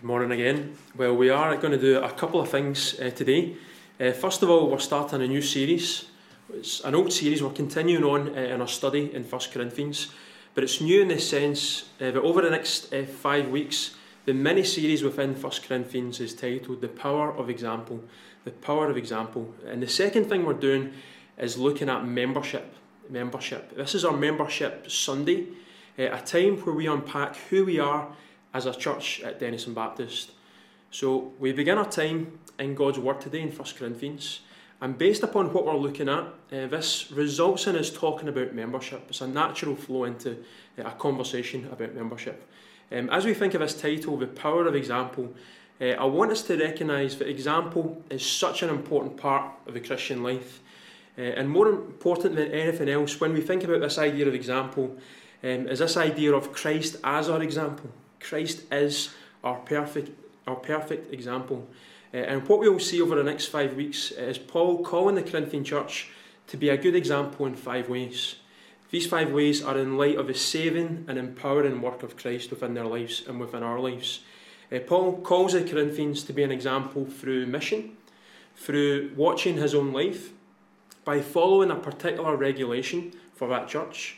Good morning again. Well, we are going to do a couple of things uh, today. Uh, first of all, we're starting a new series. It's an old series, we're continuing on uh, in our study in 1 Corinthians, but it's new in the sense uh, that over the next uh, five weeks, the mini series within 1 Corinthians is titled The Power of Example. The Power of Example. And the second thing we're doing is looking at membership. Membership. This is our Membership Sunday, uh, a time where we unpack who we are as a church at Denison Baptist. So we begin our time in God's Word today in 1 Corinthians. And based upon what we're looking at, uh, this results in us talking about membership. It's a natural flow into uh, a conversation about membership. Um, as we think of this title, The Power of Example, uh, I want us to recognise that example is such an important part of the Christian life. And more important than anything else, when we think about this idea of example, um, is this idea of Christ as our example. Christ is our perfect, our perfect example. Uh, and what we will see over the next five weeks is Paul calling the Corinthian church to be a good example in five ways. These five ways are in light of the saving and empowering work of Christ within their lives and within our lives. Uh, Paul calls the Corinthians to be an example through mission, through watching his own life, by following a particular regulation for that church,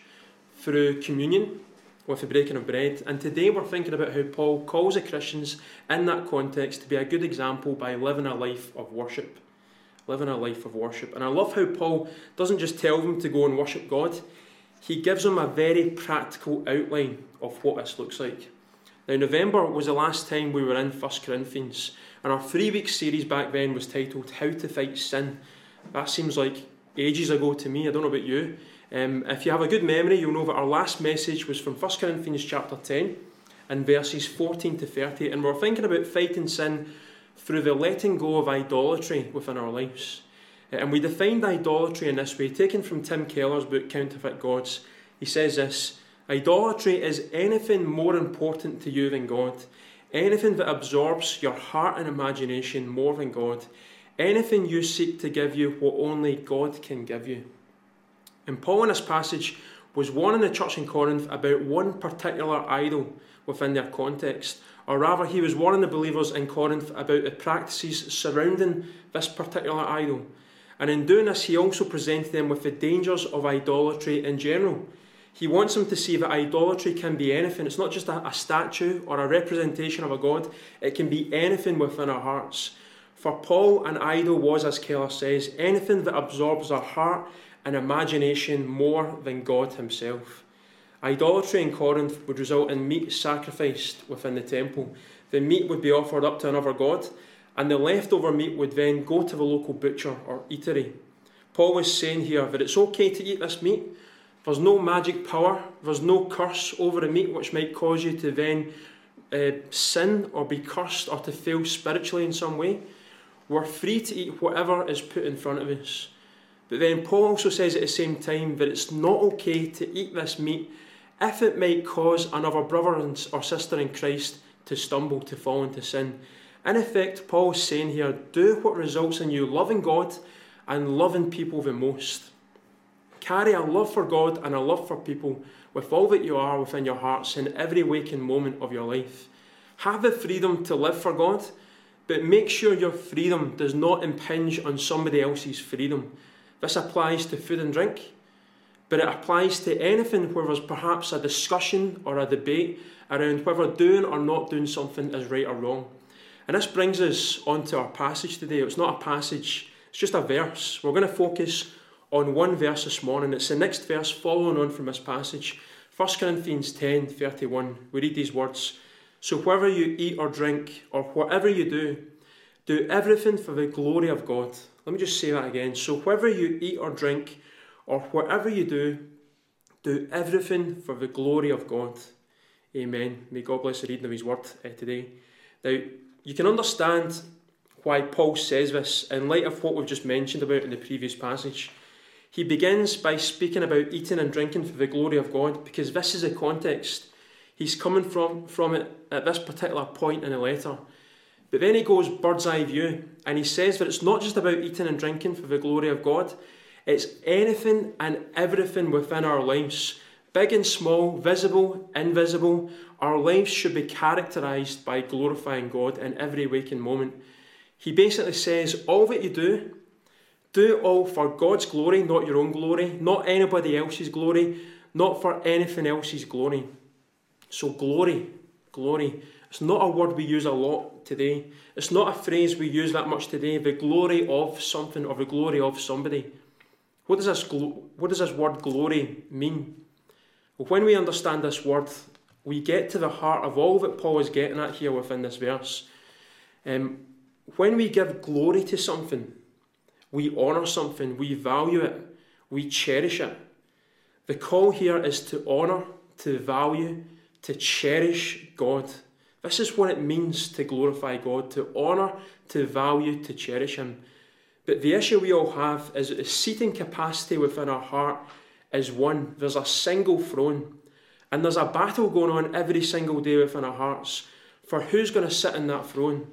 through communion, with the breaking of bread. And today we're thinking about how Paul calls the Christians in that context to be a good example by living a life of worship. Living a life of worship. And I love how Paul doesn't just tell them to go and worship God, he gives them a very practical outline of what this looks like. Now, November was the last time we were in 1 Corinthians, and our three week series back then was titled How to Fight Sin. That seems like ages ago to me, I don't know about you. Um, if you have a good memory, you'll know that our last message was from 1 Corinthians chapter 10 and verses 14 to 30, and we're thinking about fighting sin through the letting go of idolatry within our lives. Uh, and we defined idolatry in this way, taken from Tim Keller's book Counterfeit Gods. He says this Idolatry is anything more important to you than God, anything that absorbs your heart and imagination more than God, anything you seek to give you what only God can give you. And Paul in this passage was warning the church in Corinth about one particular idol within their context, or rather, he was warning the believers in Corinth about the practices surrounding this particular idol. And in doing this, he also presented them with the dangers of idolatry in general. He wants them to see that idolatry can be anything. It's not just a, a statue or a representation of a god, it can be anything within our hearts. For Paul, an idol was, as Keller says, anything that absorbs our heart and imagination more than God Himself. Idolatry in Corinth would result in meat sacrificed within the temple. The meat would be offered up to another god, and the leftover meat would then go to the local butcher or eatery. Paul is saying here that it's okay to eat this meat. There's no magic power, there's no curse over the meat which might cause you to then uh, sin or be cursed or to fail spiritually in some way. We're free to eat whatever is put in front of us. But then Paul also says at the same time that it's not okay to eat this meat if it might cause another brother or sister in Christ to stumble, to fall into sin. In effect, Paul's saying here do what results in you loving God and loving people the most. Carry a love for God and a love for people with all that you are within your hearts in every waking moment of your life. Have the freedom to live for God, but make sure your freedom does not impinge on somebody else's freedom. This applies to food and drink, but it applies to anything where there's perhaps a discussion or a debate around whether doing or not doing something is right or wrong. And this brings us onto our passage today. It's not a passage, it's just a verse. We're going to focus on one verse this morning. It's the next verse following on from this passage. 1 Corinthians 10 31. We read these words So, whether you eat or drink, or whatever you do, do everything for the glory of God. Let me just say that again. So, whether you eat or drink, or whatever you do, do everything for the glory of God. Amen. May God bless the reading of His word uh, today. Now, you can understand why Paul says this in light of what we've just mentioned about in the previous passage. He begins by speaking about eating and drinking for the glory of God because this is the context he's coming from, from it at this particular point in the letter. But then he goes bird's eye view and he says that it's not just about eating and drinking for the glory of God, it's anything and everything within our lives Big and small, visible, invisible, our lives should be characterized by glorifying God in every waking moment. He basically says, All that you do, do it all for God's glory, not your own glory, not anybody else's glory, not for anything else's glory. So, glory, glory. It's not a word we use a lot today. It's not a phrase we use that much today. The glory of something or the glory of somebody. What does this, what does this word glory mean? When we understand this word, we get to the heart of all that Paul is getting at here within this verse. Um, when we give glory to something, we honour something, we value it, we cherish it. The call here is to honour, to value, to cherish God. This is what it means to glorify God, to honour, to value, to cherish Him. But the issue we all have is that the seating capacity within our heart is one. There's a single throne. And there's a battle going on every single day within our hearts for who's going to sit in that throne.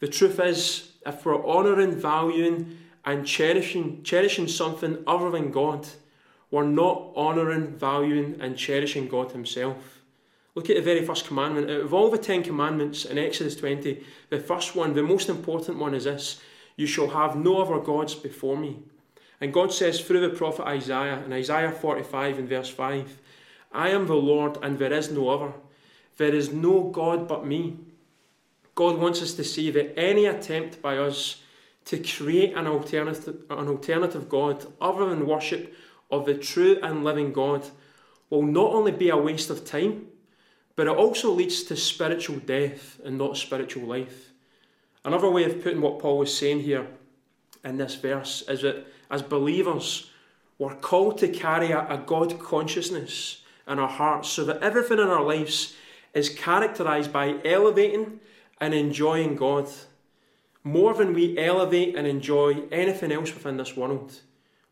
The truth is, if we're honouring, valuing, and cherishing, cherishing something other than God, we're not honouring, valuing, and cherishing God Himself. Look at the very first commandment. Out of all the Ten Commandments in Exodus 20, the first one, the most important one is this You shall have no other gods before me. And God says through the prophet Isaiah, in Isaiah 45 and verse 5, I am the Lord and there is no other. There is no God but me. God wants us to see that any attempt by us to create an alternative, an alternative God other than worship of the true and living God will not only be a waste of time, but it also leads to spiritual death and not spiritual life. Another way of putting what Paul was saying here in this verse is that as believers, we're called to carry a, a God consciousness in our hearts so that everything in our lives is characterized by elevating and enjoying God more than we elevate and enjoy anything else within this world.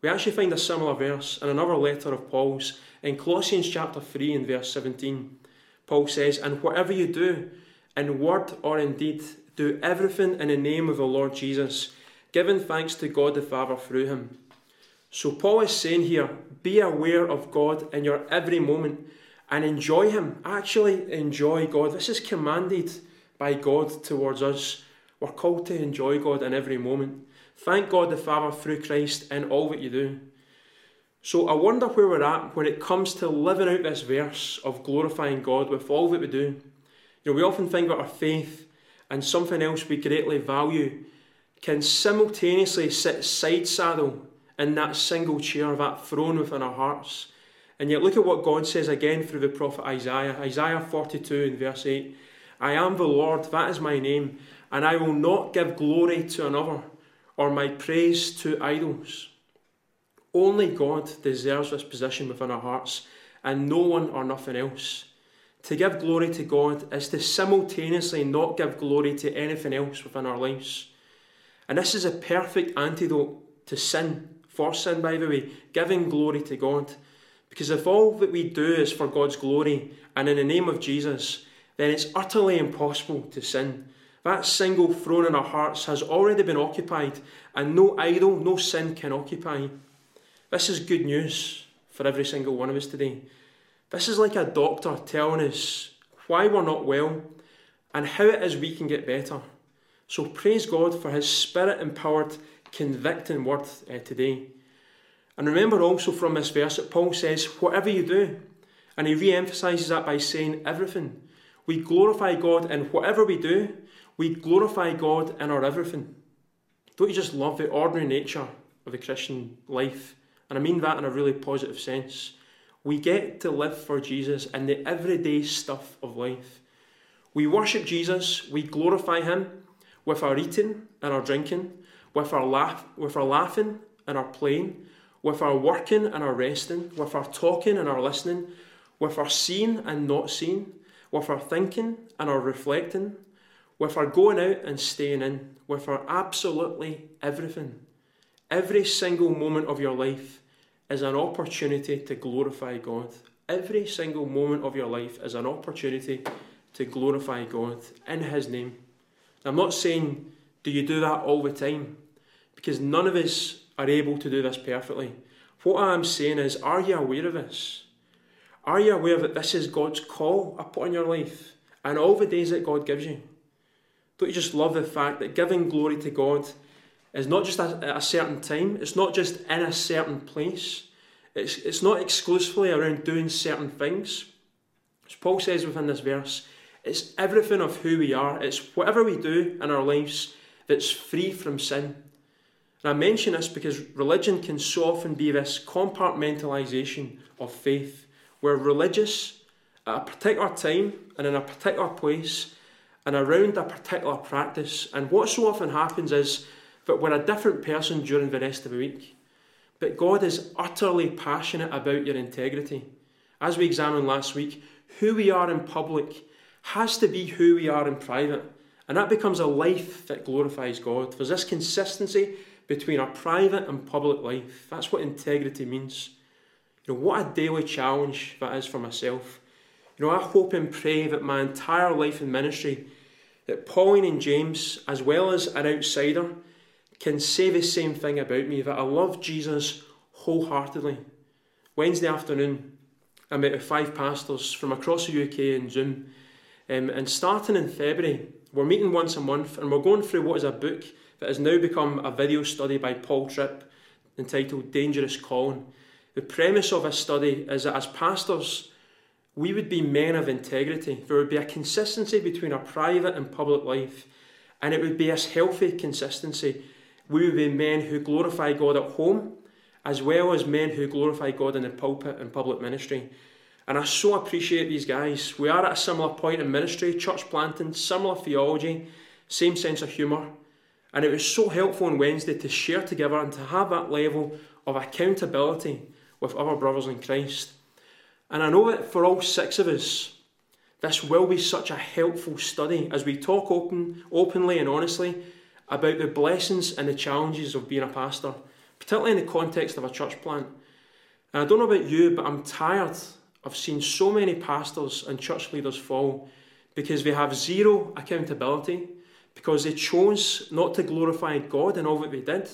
We actually find a similar verse in another letter of Paul's in Colossians chapter 3 and verse 17. Paul says, And whatever you do, in word or in deed, do everything in the name of the Lord Jesus, giving thanks to God the Father through him. So Paul is saying here, be aware of God in your every moment and enjoy Him. Actually, enjoy God. This is commanded by God towards us. We're called to enjoy God in every moment. Thank God the Father through Christ in all that you do. So I wonder where we're at when it comes to living out this verse of glorifying God with all that we do. You know, we often think that our faith and something else we greatly value can simultaneously sit side saddle in that single chair, that throne within our hearts. And yet, look at what God says again through the prophet Isaiah. Isaiah 42 and verse 8 I am the Lord, that is my name, and I will not give glory to another or my praise to idols. Only God deserves this position within our hearts, and no one or nothing else. To give glory to God is to simultaneously not give glory to anything else within our lives. And this is a perfect antidote to sin for sin, by the way, giving glory to God. Because if all that we do is for God's glory and in the name of Jesus, then it's utterly impossible to sin. That single throne in our hearts has already been occupied, and no idol, no sin can occupy. This is good news for every single one of us today. This is like a doctor telling us why we're not well and how it is we can get better. So praise God for His Spirit empowered convicting word uh, today. And remember also from this verse that Paul says, whatever you do, and he re emphasises that by saying everything. We glorify God in whatever we do, we glorify God in our everything. Don't you just love the ordinary nature of the Christian life? And I mean that in a really positive sense. We get to live for Jesus in the everyday stuff of life. We worship Jesus, we glorify Him with our eating and our drinking, with our laugh, with our laughing and our playing, with our working and our resting, with our talking and our listening, with our seeing and not seeing, with our thinking and our reflecting, with our going out and staying in, with our absolutely everything. Every single moment of your life is an opportunity to glorify God. Every single moment of your life is an opportunity to glorify God in His name. I'm not saying, do you do that all the time? because none of us are able to do this perfectly. What I'm saying is, are you aware of this? Are you aware that this is God's call upon your life and all the days that God gives you? Don't you just love the fact that giving glory to God is not just at a certain time, it's not just in a certain place, it's, it's not exclusively around doing certain things. As Paul says within this verse, it's everything of who we are, it's whatever we do in our lives that's free from sin. And I mention this because religion can so often be this compartmentalisation of faith we're religious at a particular time and in a particular place and around a particular practice. And what so often happens is that we're a different person during the rest of the week. But God is utterly passionate about your integrity. As we examined last week, who we are in public has to be who we are in private. And that becomes a life that glorifies God. There's this consistency between our private and public life. That's what integrity means. You know, what a daily challenge that is for myself. You know, I hope and pray that my entire life in ministry, that Pauline and James, as well as an outsider, can say the same thing about me that I love Jesus wholeheartedly. Wednesday afternoon, I met with five pastors from across the UK in Zoom. Um, and starting in February, we're meeting once a month and we're going through what is a book that has now become a video study by Paul Tripp entitled Dangerous Calling. The premise of this study is that as pastors, we would be men of integrity. There would be a consistency between our private and public life, and it would be a healthy consistency. We would be men who glorify God at home, as well as men who glorify God in the pulpit and public ministry. And I so appreciate these guys. We are at a similar point in ministry, church planting, similar theology, same sense of humour. And it was so helpful on Wednesday to share together and to have that level of accountability with other brothers in Christ. And I know that for all six of us, this will be such a helpful study as we talk open, openly and honestly about the blessings and the challenges of being a pastor, particularly in the context of a church plant. And I don't know about you, but I'm tired of seeing so many pastors and church leaders fall because they have zero accountability, because they chose not to glorify God in all that they did,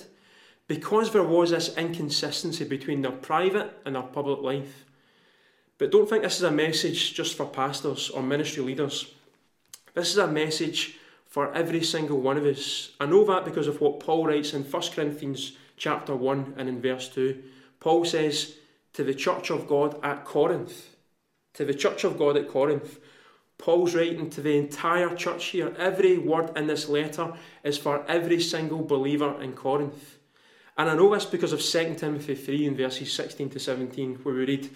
because there was this inconsistency between their private and their public life. But don't think this is a message just for pastors or ministry leaders. This is a message for every single one of us. I know that because of what Paul writes in 1 Corinthians chapter 1 and in verse 2. Paul says to the church of God at Corinth, to the church of God at Corinth, Paul's writing to the entire church here. Every word in this letter is for every single believer in Corinth. And I know this because of 2 Timothy 3 in verses 16 to 17, where we read,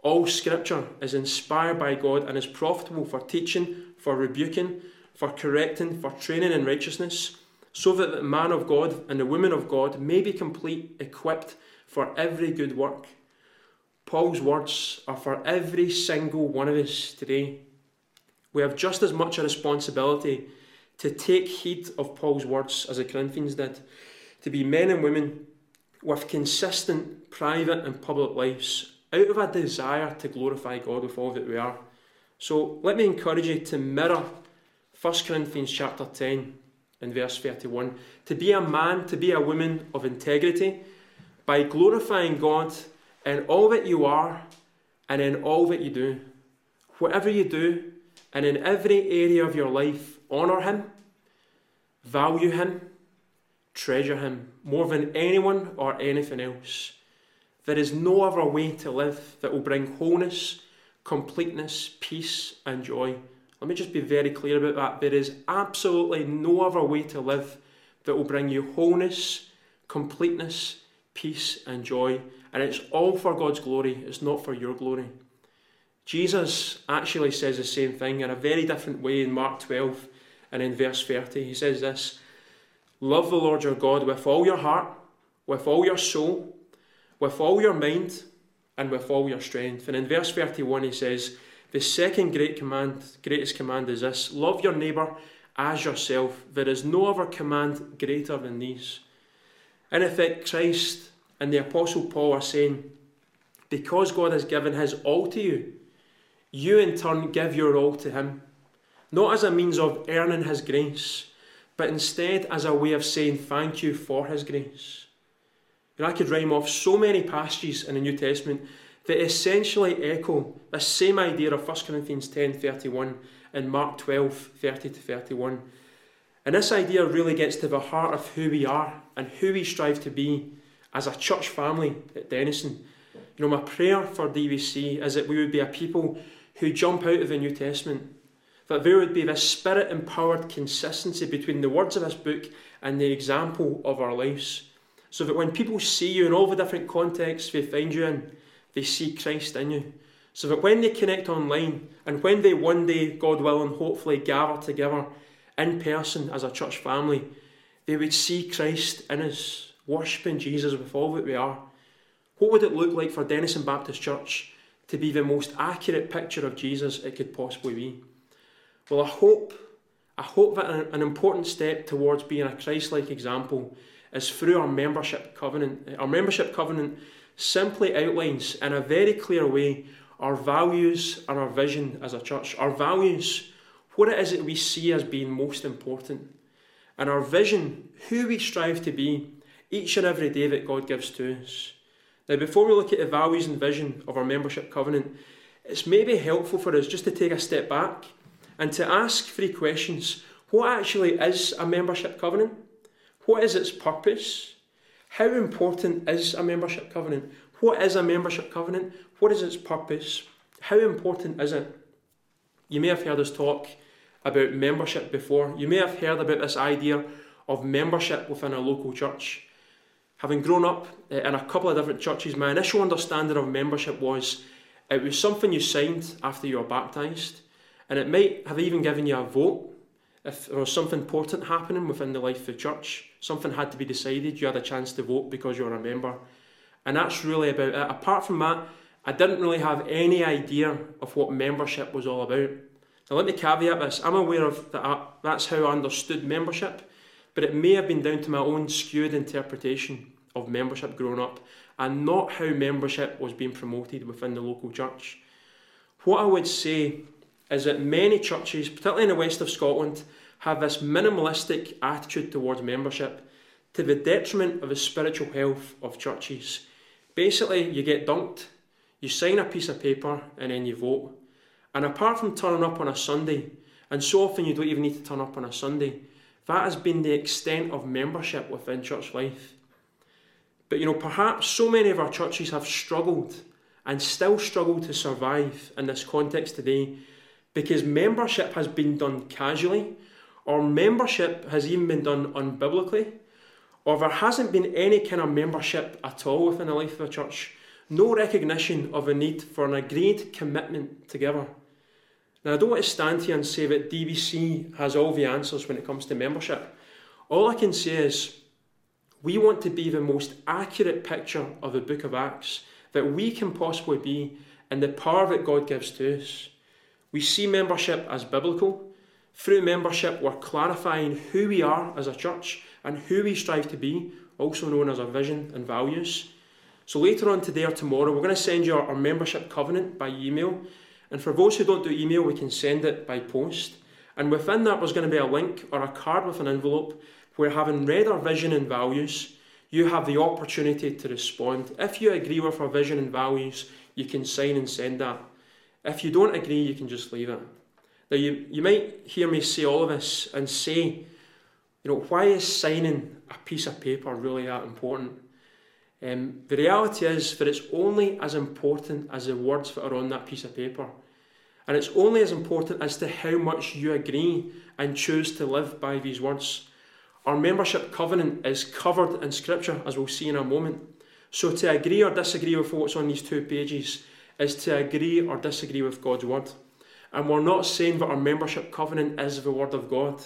All scripture is inspired by God and is profitable for teaching, for rebuking, for correcting, for training in righteousness, so that the man of God and the woman of God may be complete, equipped for every good work. Paul's words are for every single one of us today. We have just as much a responsibility to take heed of Paul's words as the Corinthians did to be men and women with consistent private and public lives out of a desire to glorify God with all that we are. So let me encourage you to mirror 1 Corinthians chapter 10 and verse 31 to be a man, to be a woman of integrity by glorifying God in all that you are and in all that you do. Whatever you do and in every area of your life, honour Him, value Him, treasure Him more than anyone or anything else. There is no other way to live that will bring wholeness, completeness, peace, and joy. Let me just be very clear about that. There is absolutely no other way to live that will bring you wholeness, completeness, peace, and joy. And it's all for God's glory, it's not for your glory. Jesus actually says the same thing in a very different way in Mark 12 and in verse 30. He says this Love the Lord your God with all your heart, with all your soul, with all your mind, and with all your strength. And in verse 31, he says, The second great command, greatest command is this love your neighbour as yourself. There is no other command greater than these. In effect, Christ and the Apostle Paul are saying, Because God has given his all to you, you in turn give your all to him, not as a means of earning his grace but instead as a way of saying thank you for His grace. And I could rhyme off so many passages in the New Testament that essentially echo the same idea of 1 Corinthians 10:31 and Mark 12:30 to 31. And this idea really gets to the heart of who we are and who we strive to be as a church family at Denison. You know, my prayer for DBC is that we would be a people who jump out of the New Testament, that there would be this spirit empowered consistency between the words of this book and the example of our lives. So that when people see you in all the different contexts they find you in, they see Christ in you. So that when they connect online and when they one day, God willing, hopefully gather together in person as a church family, they would see Christ in us, worshipping Jesus with all that we are. What would it look like for Denison Baptist Church to be the most accurate picture of Jesus it could possibly be? Well, I hope, I hope that an important step towards being a Christ-like example is through our membership covenant. Our membership covenant simply outlines in a very clear way our values and our vision as a church. Our values, what it is that we see as being most important, and our vision, who we strive to be each and every day that God gives to us. Now, before we look at the values and vision of our membership covenant, it's maybe helpful for us just to take a step back and to ask three questions. What actually is a membership covenant? What is its purpose? How important is a membership covenant? What is a membership covenant? What is its purpose? How important is it? You may have heard us talk about membership before. You may have heard about this idea of membership within a local church. Having grown up eh, in a couple of different churches, my initial understanding of membership was it was something you signed after you were baptised, and it might have even given you a vote if there was something important happening within the life of the church. Something had to be decided, you had a chance to vote because you were a member. And that's really about it. Apart from that, I didn't really have any idea of what membership was all about. Now, let me caveat this I'm aware of that, that's how I understood membership, but it may have been down to my own skewed interpretation of membership growing up and not how membership was being promoted within the local church. What I would say is that many churches, particularly in the west of Scotland, have this minimalistic attitude towards membership to the detriment of the spiritual health of churches. Basically, you get dunked, you sign a piece of paper, and then you vote. And apart from turning up on a Sunday, and so often you don't even need to turn up on a Sunday, that has been the extent of membership within church life. But you know, perhaps so many of our churches have struggled and still struggle to survive in this context today because membership has been done casually, or membership has even been done unbiblically, or there hasn't been any kind of membership at all within the life of a church. No recognition of a need for an agreed commitment together. Now, I don't want to stand here and say that DBC has all the answers when it comes to membership. All I can say is we want to be the most accurate picture of the book of Acts that we can possibly be and the power that God gives to us. We see membership as biblical. Through membership, we're clarifying who we are as a church and who we strive to be, also known as our vision and values. So later on today or tomorrow, we're going to send you our, membership covenant by email. And for those who don't do email, we can send it by post. And within that, there's going to be a link or a card with an envelope where, having read our vision and values, you have the opportunity to respond. If you agree with our vision and values, you can sign and send that. If you don't agree, you can just leave it. Now, you, you might hear me say all of this and say, you know, why is signing a piece of paper really that important? Um, the reality is that it's only as important as the words that are on that piece of paper. And it's only as important as to how much you agree and choose to live by these words. Our membership covenant is covered in Scripture, as we'll see in a moment. So to agree or disagree with what's on these two pages is to agree or disagree with God's word. And we're not saying that our membership covenant is the word of God.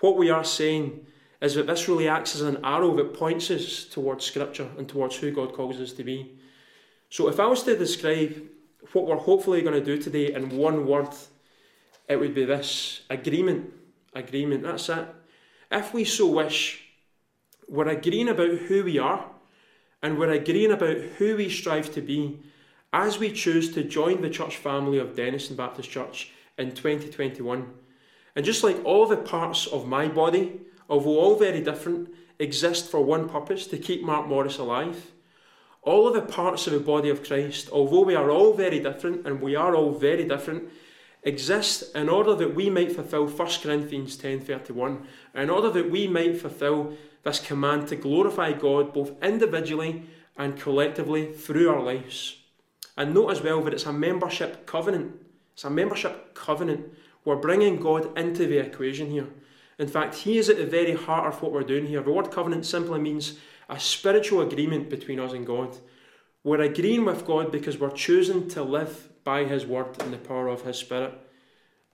What we are saying is that this really acts as an arrow that points us towards Scripture and towards who God calls us to be. So, if I was to describe what we're hopefully going to do today in one word, it would be this agreement. Agreement, that's it. If we so wish, we're agreeing about who we are and we're agreeing about who we strive to be as we choose to join the church family of Denison Baptist Church in 2021. And just like all the parts of my body, although all very different, exist for one purpose to keep Mark Morris alive, all of the parts of the body of Christ, although we are all very different, and we are all very different, exist in order that we might fulfill 1 Corinthians 10:31, in order that we might fulfill this command to glorify God both individually and collectively through our lives. And note as well that it's a membership covenant. It's a membership covenant. We're bringing God into the equation here. In fact, He is at the very heart of what we're doing here. The word covenant simply means a spiritual agreement between us and God. We're agreeing with God because we're choosing to live by His word and the power of His Spirit.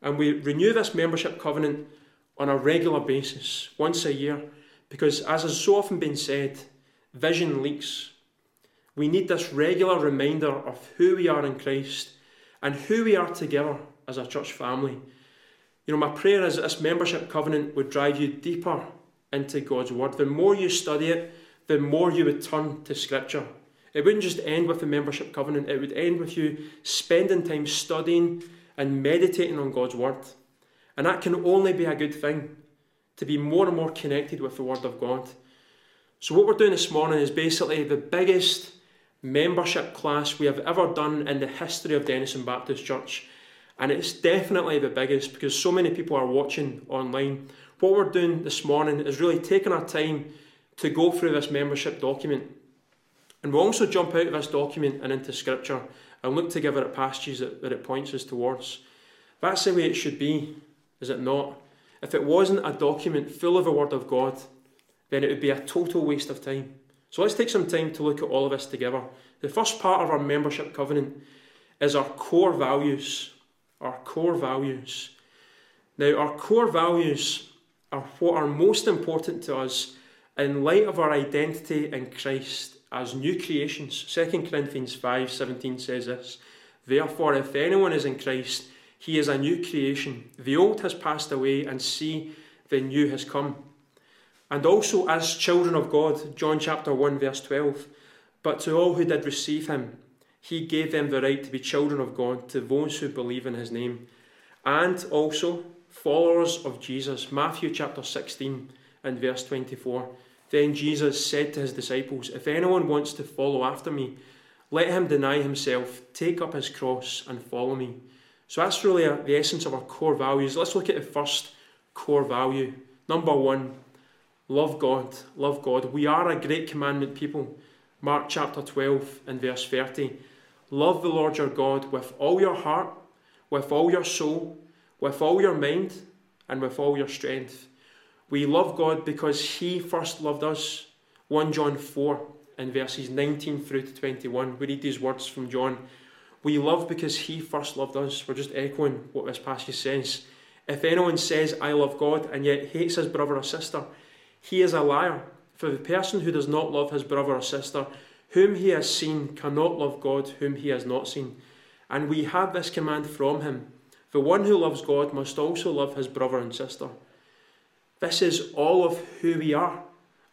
And we renew this membership covenant on a regular basis, once a year, because as has so often been said, vision leaks. We need this regular reminder of who we are in Christ and who we are together as a church family. You know, my prayer is that this membership covenant would drive you deeper into God's Word. The more you study it, the more you would turn to Scripture. It wouldn't just end with the membership covenant, it would end with you spending time studying and meditating on God's Word. And that can only be a good thing, to be more and more connected with the Word of God. So, what we're doing this morning is basically the biggest membership class we have ever done in the history of Denison Baptist Church. And it's definitely the biggest because so many people are watching online. What we're doing this morning is really taking our time to go through this membership document. And we'll also jump out of this document and into Scripture and look together at passages that, that it points us towards. That's the way it should be, is it not? If it wasn't a document full of the Word of God, then it would be a total waste of time. So let's take some time to look at all of this together. The first part of our membership covenant is our core values. Our core values. Now, our core values are what are most important to us in light of our identity in Christ as new creations. 2 Corinthians 5:17 says this, Therefore if anyone is in Christ, he is a new creation. The old has passed away and see the new has come. And also as children of God, John chapter 1 verse 12, but to all who did receive him, he gave them the right to be children of God, to those who believe in his name. And also followers of Jesus, Matthew chapter 16 and verse 24. Then Jesus said to his disciples, If anyone wants to follow after me, let him deny himself, take up his cross, and follow me. So that's really the essence of our core values. Let's look at the first core value. Number one, love God. Love God. We are a great commandment people. Mark chapter 12 and verse 30. Love the Lord your God with all your heart, with all your soul, with all your mind, and with all your strength. We love God because He first loved us. 1 John 4 and verses 19 through to 21. We read these words from John. We love because He first loved us. We're just echoing what this passage says. If anyone says, I love God, and yet hates his brother or sister, he is a liar. For the person who does not love his brother or sister, whom he has seen, cannot love God, whom he has not seen. And we have this command from him The one who loves God must also love his brother and sister. This is all of who we are,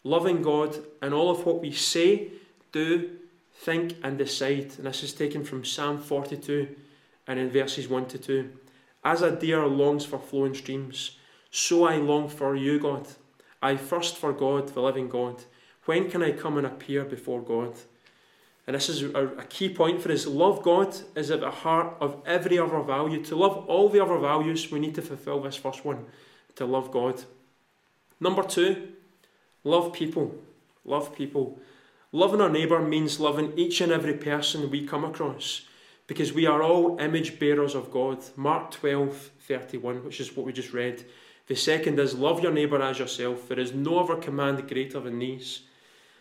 loving God and all of what we say, do, think, and decide. And this is taken from Psalm 42 and in verses 1 to 2. As a deer longs for flowing streams, so I long for you, God. I thirst for God, the living God. When can I come and appear before God? And this is a, key point for us. Love God is at the heart of every other value. To love all the other values, we need to fulfill this first one to love God. Number two, love people. Love people. Loving our neighbour means loving each and every person we come across because we are all image bearers of God. Mark 12 31, which is what we just read. The second is love your neighbour as yourself. There is no other command greater than these.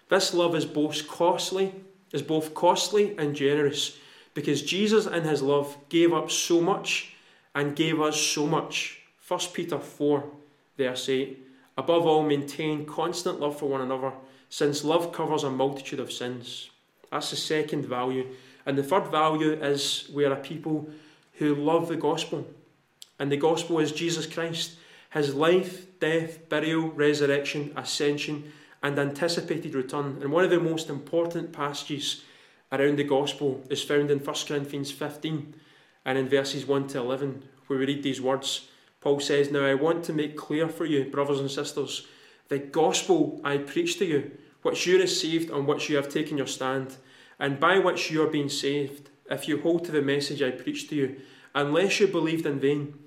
This love is both costly, is both costly and generous, because Jesus in his love gave up so much and gave us so much. 1 Peter 4, verse 8. Above all, maintain constant love for one another, since love covers a multitude of sins. That's the second value. And the third value is we are a people who love the gospel. And the gospel is Jesus Christ, his life, death, burial, resurrection, ascension, and anticipated return. And one of the most important passages around the gospel is found in 1 Corinthians 15 and in verses 1 to 11, where we read these words. Paul says, Now I want to make clear for you, brothers and sisters, the gospel I preach to you, which you received on which you have taken your stand. and by which you are being saved, if you hold to the message I preached to you, unless you believed in vain.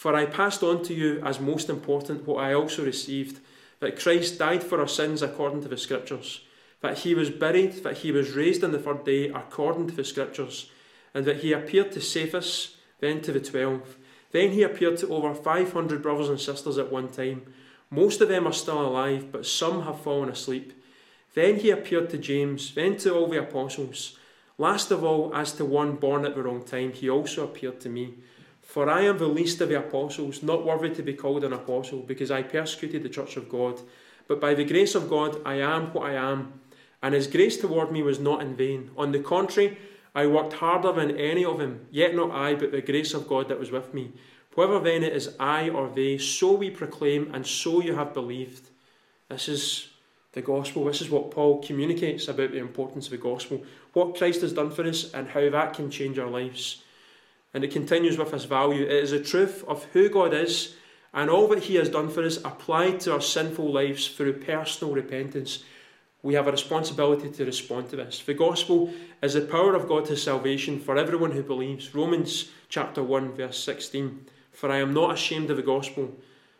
For I passed on to you as most important what I also received that Christ died for our sins according to the Scriptures, that he was buried, that he was raised on the third day according to the Scriptures, and that he appeared to Cephas, then to the twelve. Then he appeared to over 500 brothers and sisters at one time. Most of them are still alive, but some have fallen asleep. Then he appeared to James, then to all the apostles. Last of all, as to one born at the wrong time, he also appeared to me. For I am the least of the apostles, not worthy to be called an apostle, because I persecuted the church of God. But by the grace of God, I am what I am. And his grace toward me was not in vain. On the contrary, I worked harder than any of them, yet not I, but the grace of God that was with me. Whether then it is I or they, so we proclaim, and so you have believed. This is the gospel. This is what Paul communicates about the importance of the gospel, what Christ has done for us, and how that can change our lives. And it continues with this value. It is the truth of who God is and all that He has done for us applied to our sinful lives through personal repentance. We have a responsibility to respond to this. The gospel is the power of God to salvation for everyone who believes. Romans chapter 1, verse 16. For I am not ashamed of the gospel,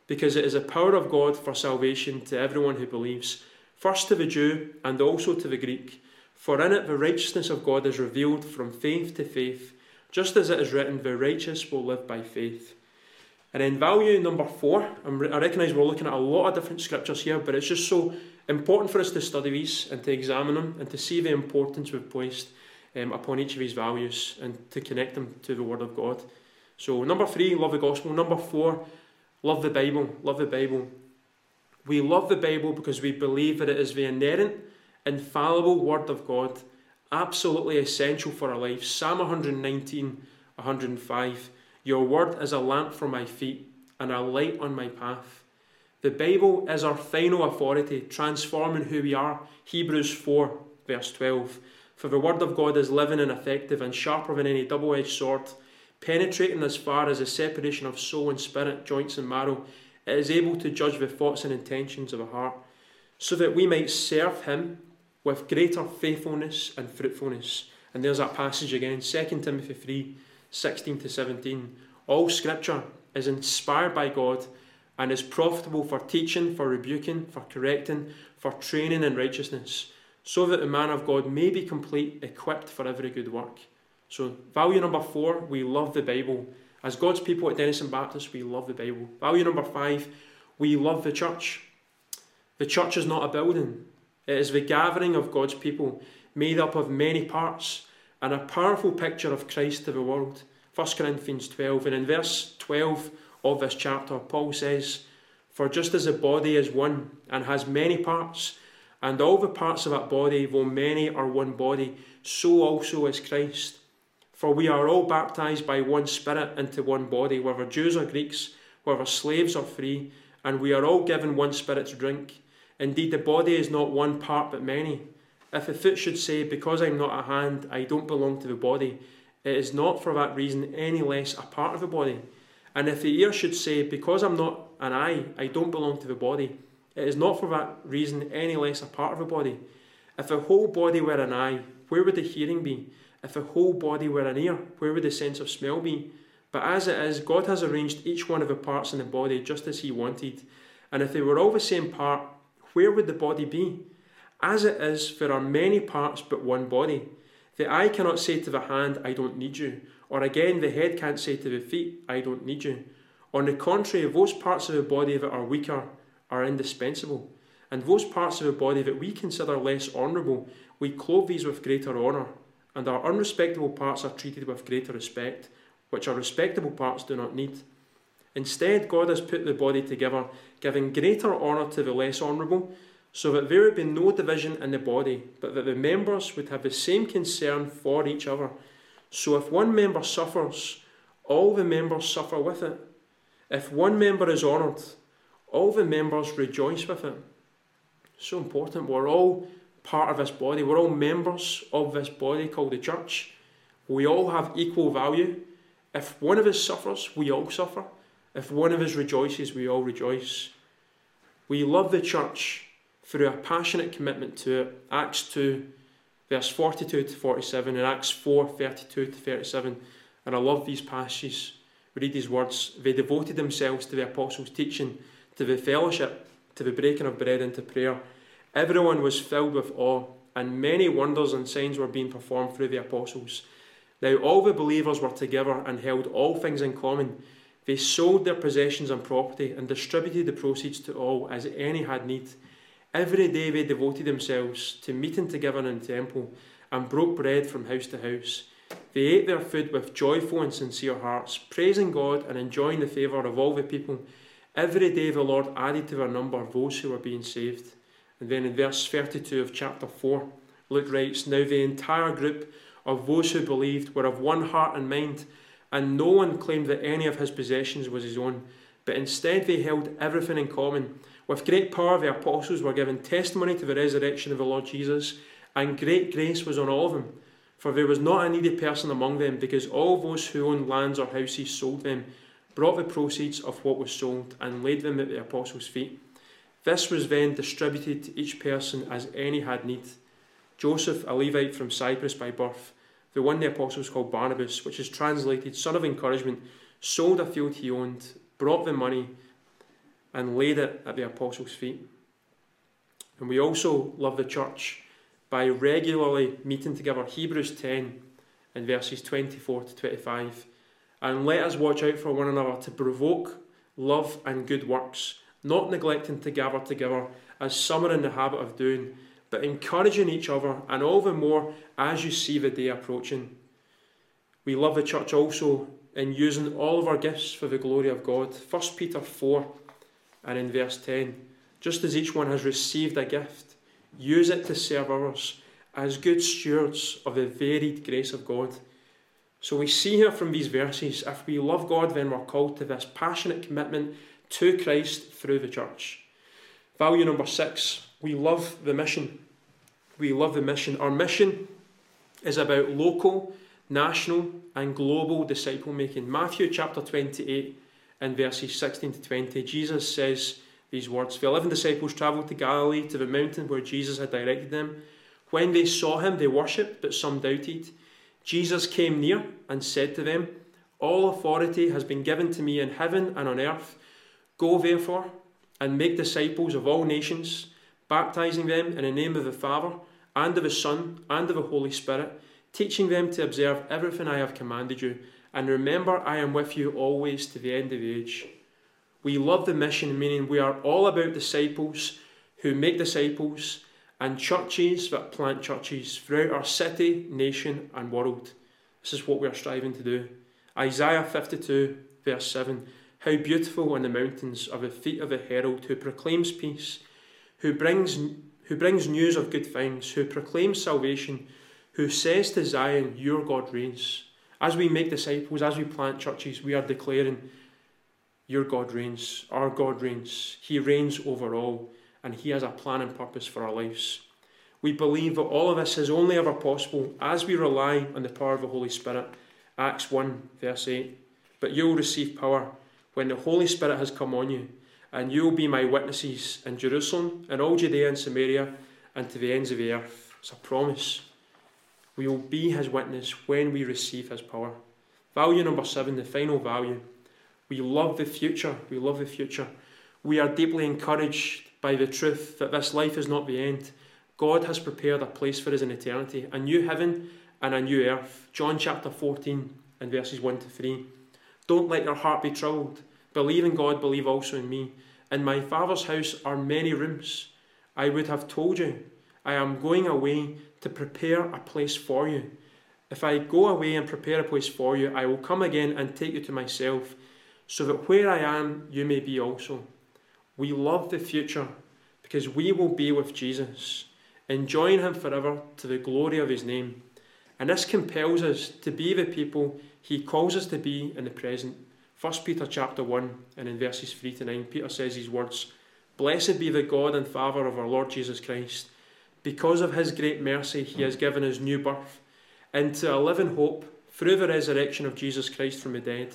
because it is the power of God for salvation to everyone who believes, first to the Jew and also to the Greek. For in it the righteousness of God is revealed from faith to faith just as it is written, the righteous will live by faith. And then value number four, I recognise we're looking at a lot of different scriptures here, but it's just so important for us to study these and to examine them and to see the importance we've placed um, upon each of these values and to connect them to the Word of God. So, number three, love the gospel. Number four, love the Bible. Love the Bible. We love the Bible because we believe that it is the inerrant, infallible Word of God absolutely essential for our lives. Psalm 119, 105. Your word is a lamp for my feet and a light on my path. The Bible is our final authority, transforming who we are. Hebrews 4, verse 12. For the word of God is living and effective and sharper than any double edged sword, penetrating as far as the separation of soul and spirit, joints and marrow. It is able to judge the thoughts and intentions of a heart, so that we might serve Him with greater faithfulness and fruitfulness. And there's that passage again, 2 Timothy 3 16 to 17. All scripture is inspired by God and is profitable for teaching, for rebuking, for correcting, for training in righteousness, so that the man of God may be complete, equipped for every good work. So, value number four, we love the Bible. As God's people at Denison Baptist, we love the Bible. Value number five, we love the church. The church is not a building, it is the gathering of God's people, made up of many parts, and a powerful picture of Christ to the world. 1 Corinthians 12, and in verse 12 of this chapter, Paul says, For just as a body is one and has many parts, and all the parts of that body, though many are one body, so also is Christ. For we are all baptized by one Spirit into one body, whether Jews or Greeks, whether slaves or free, and we are all given one Spirit to drink. Indeed, the body is not one part but many. If a foot should say, Because I'm not a hand, I don't belong to the body, it is not for that reason any less a part of the body. And if the ear should say, Because I'm not an eye, I don't belong to the body, it is not for that reason any less a part of the body. If the whole body were an eye, where would the hearing be? If the whole body were an ear, where would the sense of smell be? But as it is, God has arranged each one of the parts in the body just as He wanted. And if they were all the same part, where would the body be? As it is, there are many parts but one body. The eye cannot say to the hand, I don't need you. Or again, the head can't say to the feet, I don't need you. On the contrary, those parts of the body that are weaker are indispensable. And those parts of the body that we consider less honourable, we clothe these with greater honour. And our unrespectable parts are treated with greater respect, which our respectable parts do not need. Instead, God has put the body together, giving greater honour to the less honourable, so that there would be no division in the body, but that the members would have the same concern for each other. So if one member suffers, all the members suffer with it. If one member is honoured, all the members rejoice with it. So important. We're all part of this body. We're all members of this body called the church. We all have equal value. If one of us suffers, we all suffer. If one of us rejoices, we all rejoice. We love the church through a passionate commitment to it. Acts 2 verse 42 to 47, and Acts 4 32 to 37. And I love these passages. Read these words. They devoted themselves to the apostles' teaching, to the fellowship, to the breaking of bread, and to prayer. Everyone was filled with awe, and many wonders and signs were being performed through the apostles. Now all the believers were together and held all things in common. They sold their possessions and property and distributed the proceeds to all as any had need. Every day they devoted themselves to meeting together in the temple and broke bread from house to house. They ate their food with joyful and sincere hearts, praising God and enjoying the favour of all the people. Every day the Lord added to their number those who were being saved. And then in verse 32 of chapter 4, Luke writes Now the entire group of those who believed were of one heart and mind, and no one claimed that any of his possessions was his own, but instead they held everything in common. With great power, the apostles were given testimony to the resurrection of the Lord Jesus, and great grace was on all of them. For there was not a needy person among them, because all those who owned lands or houses sold them, brought the proceeds of what was sold, and laid them at the apostles' feet. This was then distributed to each person as any had need. Joseph, a Levite from Cyprus by birth, the one the apostles called Barnabas, which is translated son of encouragement, sold a field he owned, brought the money, and laid it at the apostles' feet. And we also love the church by regularly meeting together. Hebrews 10 and verses 24 to 25. And let us watch out for one another to provoke love and good works, not neglecting to gather together as some are in the habit of doing but encouraging each other, and all the more as you see the day approaching. We love the church also in using all of our gifts for the glory of God. 1 Peter 4 and in verse 10 just as each one has received a gift, use it to serve others as good stewards of the varied grace of God. So we see here from these verses if we love God, then we're called to this passionate commitment to Christ through the church. Value number six we love the mission. We love the mission. Our mission is about local, national, and global disciple making. Matthew chapter 28 and verses 16 to 20, Jesus says these words The eleven disciples travelled to Galilee to the mountain where Jesus had directed them. When they saw him, they worshipped, but some doubted. Jesus came near and said to them, All authority has been given to me in heaven and on earth. Go therefore and make disciples of all nations baptizing them in the name of the Father, and of the Son, and of the Holy Spirit, teaching them to observe everything I have commanded you. And remember, I am with you always to the end of the age. We love the mission, meaning we are all about disciples who make disciples and churches that plant churches throughout our city, nation, and world. This is what we are striving to do. Isaiah 52, verse 7 How beautiful on the mountains are the feet of the herald who proclaims peace who brings, who brings news of good things, who proclaims salvation, who says to Zion, Your God reigns. As we make disciples, as we plant churches, we are declaring, Your God reigns, our God reigns. He reigns over all, and He has a plan and purpose for our lives. We believe that all of this is only ever possible as we rely on the power of the Holy Spirit. Acts 1, verse 8. But you will receive power when the Holy Spirit has come on you and you will be my witnesses in Jerusalem and all Judea and Samaria and to the ends of the earth. It's a promise. We will be his witness when we receive his power. Value number seven, the final value. We love the future. We love the future. We are deeply encouraged by the truth that this life is not the end. God has prepared a place for us in eternity, a new heaven and a new earth. John chapter 14 and verses 1 to 3. Don't let your heart be troubled. Believe in God, believe also in me. In my Father's house are many rooms. I would have told you, I am going away to prepare a place for you. If I go away and prepare a place for you, I will come again and take you to myself, so that where I am, you may be also. We love the future because we will be with Jesus, enjoying Him forever to the glory of His name. And this compels us to be the people He calls us to be in the present. 1 Peter chapter 1 and in verses 3 to 9, Peter says these words Blessed be the God and Father of our Lord Jesus Christ. Because of his great mercy, he has given us new birth into a living hope through the resurrection of Jesus Christ from the dead,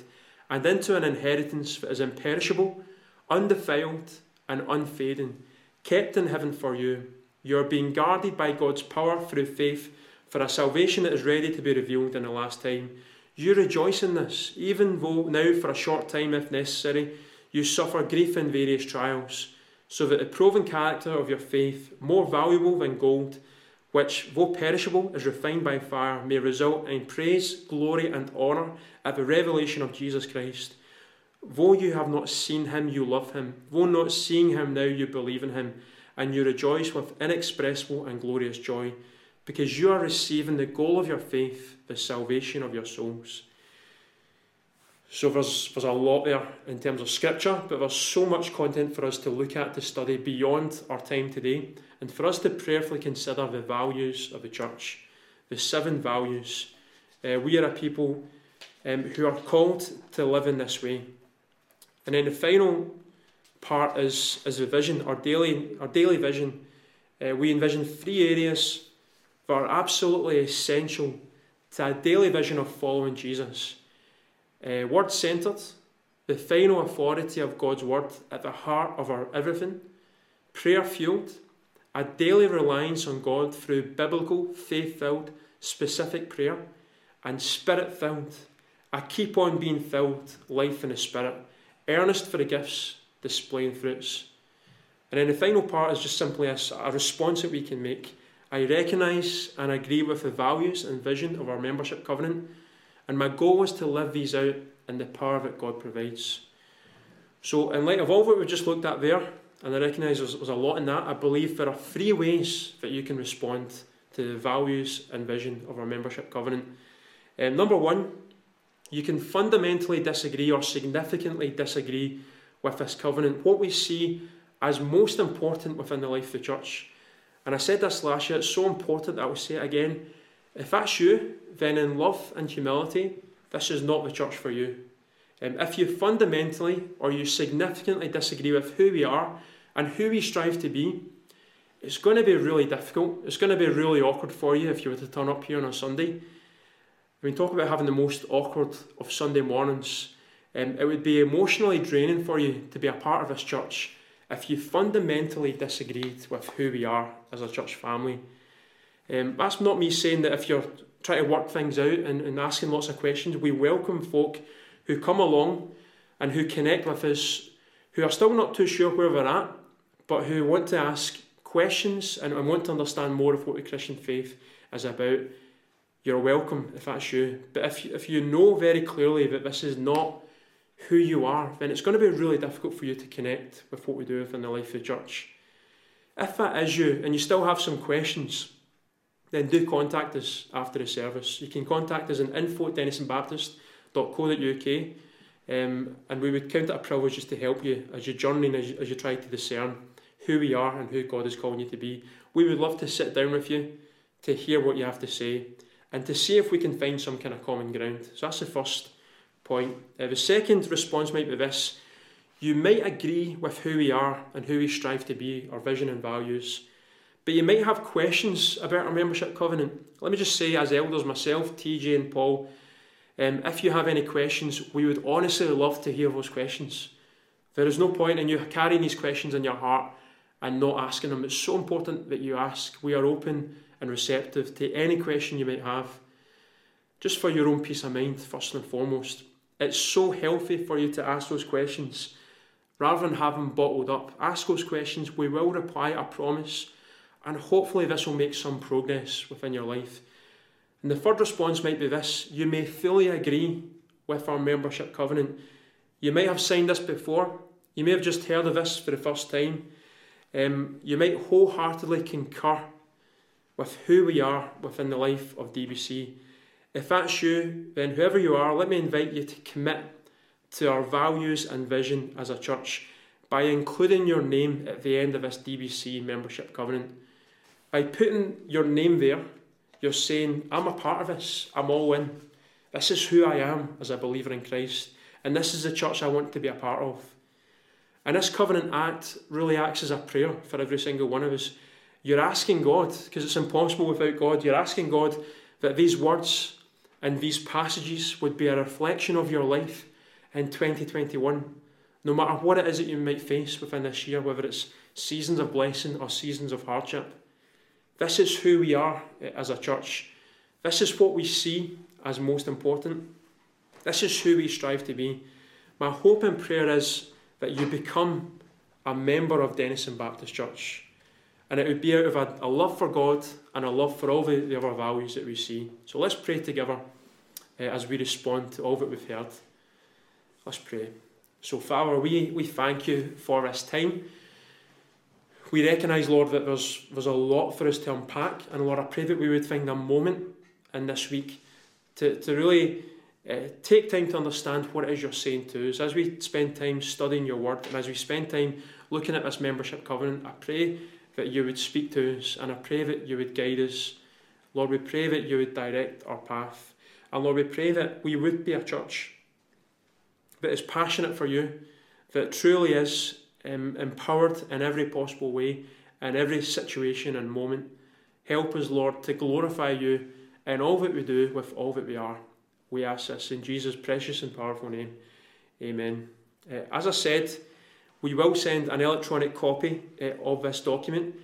and into an inheritance that is imperishable, undefiled, and unfading, kept in heaven for you. You are being guarded by God's power through faith for a salvation that is ready to be revealed in the last time. You rejoice in this, even though now for a short time, if necessary, you suffer grief in various trials, so that the proven character of your faith, more valuable than gold, which, though perishable, is refined by fire, may result in praise, glory, and honour at the revelation of Jesus Christ. Though you have not seen him, you love him. Though not seeing him now, you believe in him, and you rejoice with inexpressible and glorious joy, because you are receiving the goal of your faith, the salvation of your souls. So there's, there's a lot there in terms of scripture, but there's so much content for us to look at, to study beyond our time today, and for us to prayerfully consider the values of the church, the seven values. Uh, we are a people um, who are called to live in this way. And then the final part is, is the vision, our daily, our daily vision. Uh, we envision three areas that are absolutely essential to a daily vision of following Jesus uh, word centered, the final authority of God's word at the heart of our everything, prayer fueled, a daily reliance on God through biblical, faith filled, specific prayer, and spirit filled, a keep on being filled life in the spirit, earnest for the gifts, displaying fruits. And then the final part is just simply a, a response that we can make. I recognise and agree with the values and vision of our membership covenant and my goal is to live these out in the power that God provides. So, in light of all that we've just looked at there, and I recognise there's, there's a lot in that, I believe there are three ways that you can respond to the values and vision of our membership covenant. Um, number one, you can fundamentally disagree or significantly disagree with this covenant, what we see as most important within the life of the church. And I said this last year, it's so important that I will say it again. If that's you, then in love and humility, this is not the church for you. Um, if you fundamentally or you significantly disagree with who we are and who we strive to be, it's going to be really difficult. It's going to be really awkward for you if you were to turn up here on a Sunday. I mean, talk about having the most awkward of Sunday mornings. Um, it would be emotionally draining for you to be a part of this church if you fundamentally disagreed with who we are as a church family. Um, that's not me saying that if you're trying to work things out and, and asking lots of questions, we welcome folk who come along and who connect with us, who are still not too sure where we're at, but who want to ask questions and, and want to understand more of what the Christian faith is about. You're welcome if that's you. But if, if you know very clearly that this is not who you are, then it's going to be really difficult for you to connect with what we do within the life of the church. If that is you and you still have some questions, then do contact us after the service. You can contact us info at denisonbaptist.co.uk um, and we would count it a privilege just to help you as you journey and as you, as you try to discern who we are and who God is calling you to be. We would love to sit down with you to hear what you have to say and to see if we can find some kind of common ground. So that's the first point. Uh, the second response might be this you might agree with who we are and who we strive to be, our vision and values. But you might have questions about our membership covenant. Let me just say, as elders, myself, TJ, and Paul, um, if you have any questions, we would honestly love to hear those questions. There is no point in you carrying these questions in your heart and not asking them. It's so important that you ask. We are open and receptive to any question you might have, just for your own peace of mind, first and foremost. It's so healthy for you to ask those questions rather than have them bottled up. Ask those questions. We will reply, I promise and hopefully this will make some progress within your life. And the third response might be this you may fully agree with our membership covenant. You may have signed this before, you may have just heard of this for the first time. Um, you might wholeheartedly concur with who we are within the life of DBC. If that's you, then whoever you are, let me invite you to commit to our values and vision as a church by including your name at the end of this DBC membership covenant. By putting your name there, you're saying, I'm a part of this, I'm all in. This is who I am as a believer in Christ, and this is the church I want to be a part of. And this covenant act really acts as a prayer for every single one of us. You're asking God, because it's impossible without God, you're asking God that these words and these passages would be a reflection of your life in 2021, no matter what it is that you might face within this year, whether it's seasons of blessing or seasons of hardship. This is who we are as a church. This is what we see as most important. This is who we strive to be. My hope and prayer is that you become a member of Denison Baptist Church. And it would be out of a, a love for God and a love for all the, the other values that we see. So let's pray together uh, as we respond to all that we've heard. Let's pray. So, Father, we, we thank you for this time. We recognise, Lord, that there's, there's a lot for us to unpack. And Lord, I pray that we would find a moment in this week to, to really uh, take time to understand what it is you're saying to us. As we spend time studying your word and as we spend time looking at this membership covenant, I pray that you would speak to us and I pray that you would guide us. Lord, we pray that you would direct our path. And Lord, we pray that we would be a church that is passionate for you, that truly is um, empowered in every possible way, in every situation and moment. Help us, Lord, to glorify you in all that we do with all that we are. We ask this in Jesus' precious and powerful name. Amen. Uh, as I said, we will send an electronic copy uh, of this document.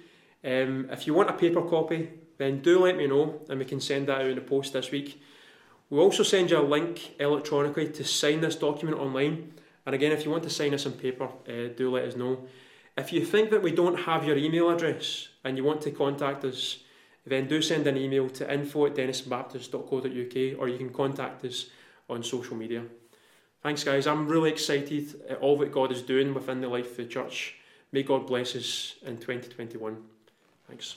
Um, if you want a paper copy, then do let me know and we can send that out in the post this week. We'll also send you a link electronically to sign this document online. And again, if you want to sign this on paper, uh, do let us know. If you think that we don't have your email address and you want to contact us, then do send an email to info at denisonbaptist.co.uk or you can contact us on social media. Thanks, guys. I'm really excited at all that God is doing within the life of the church. May God bless us in 2021. Thanks.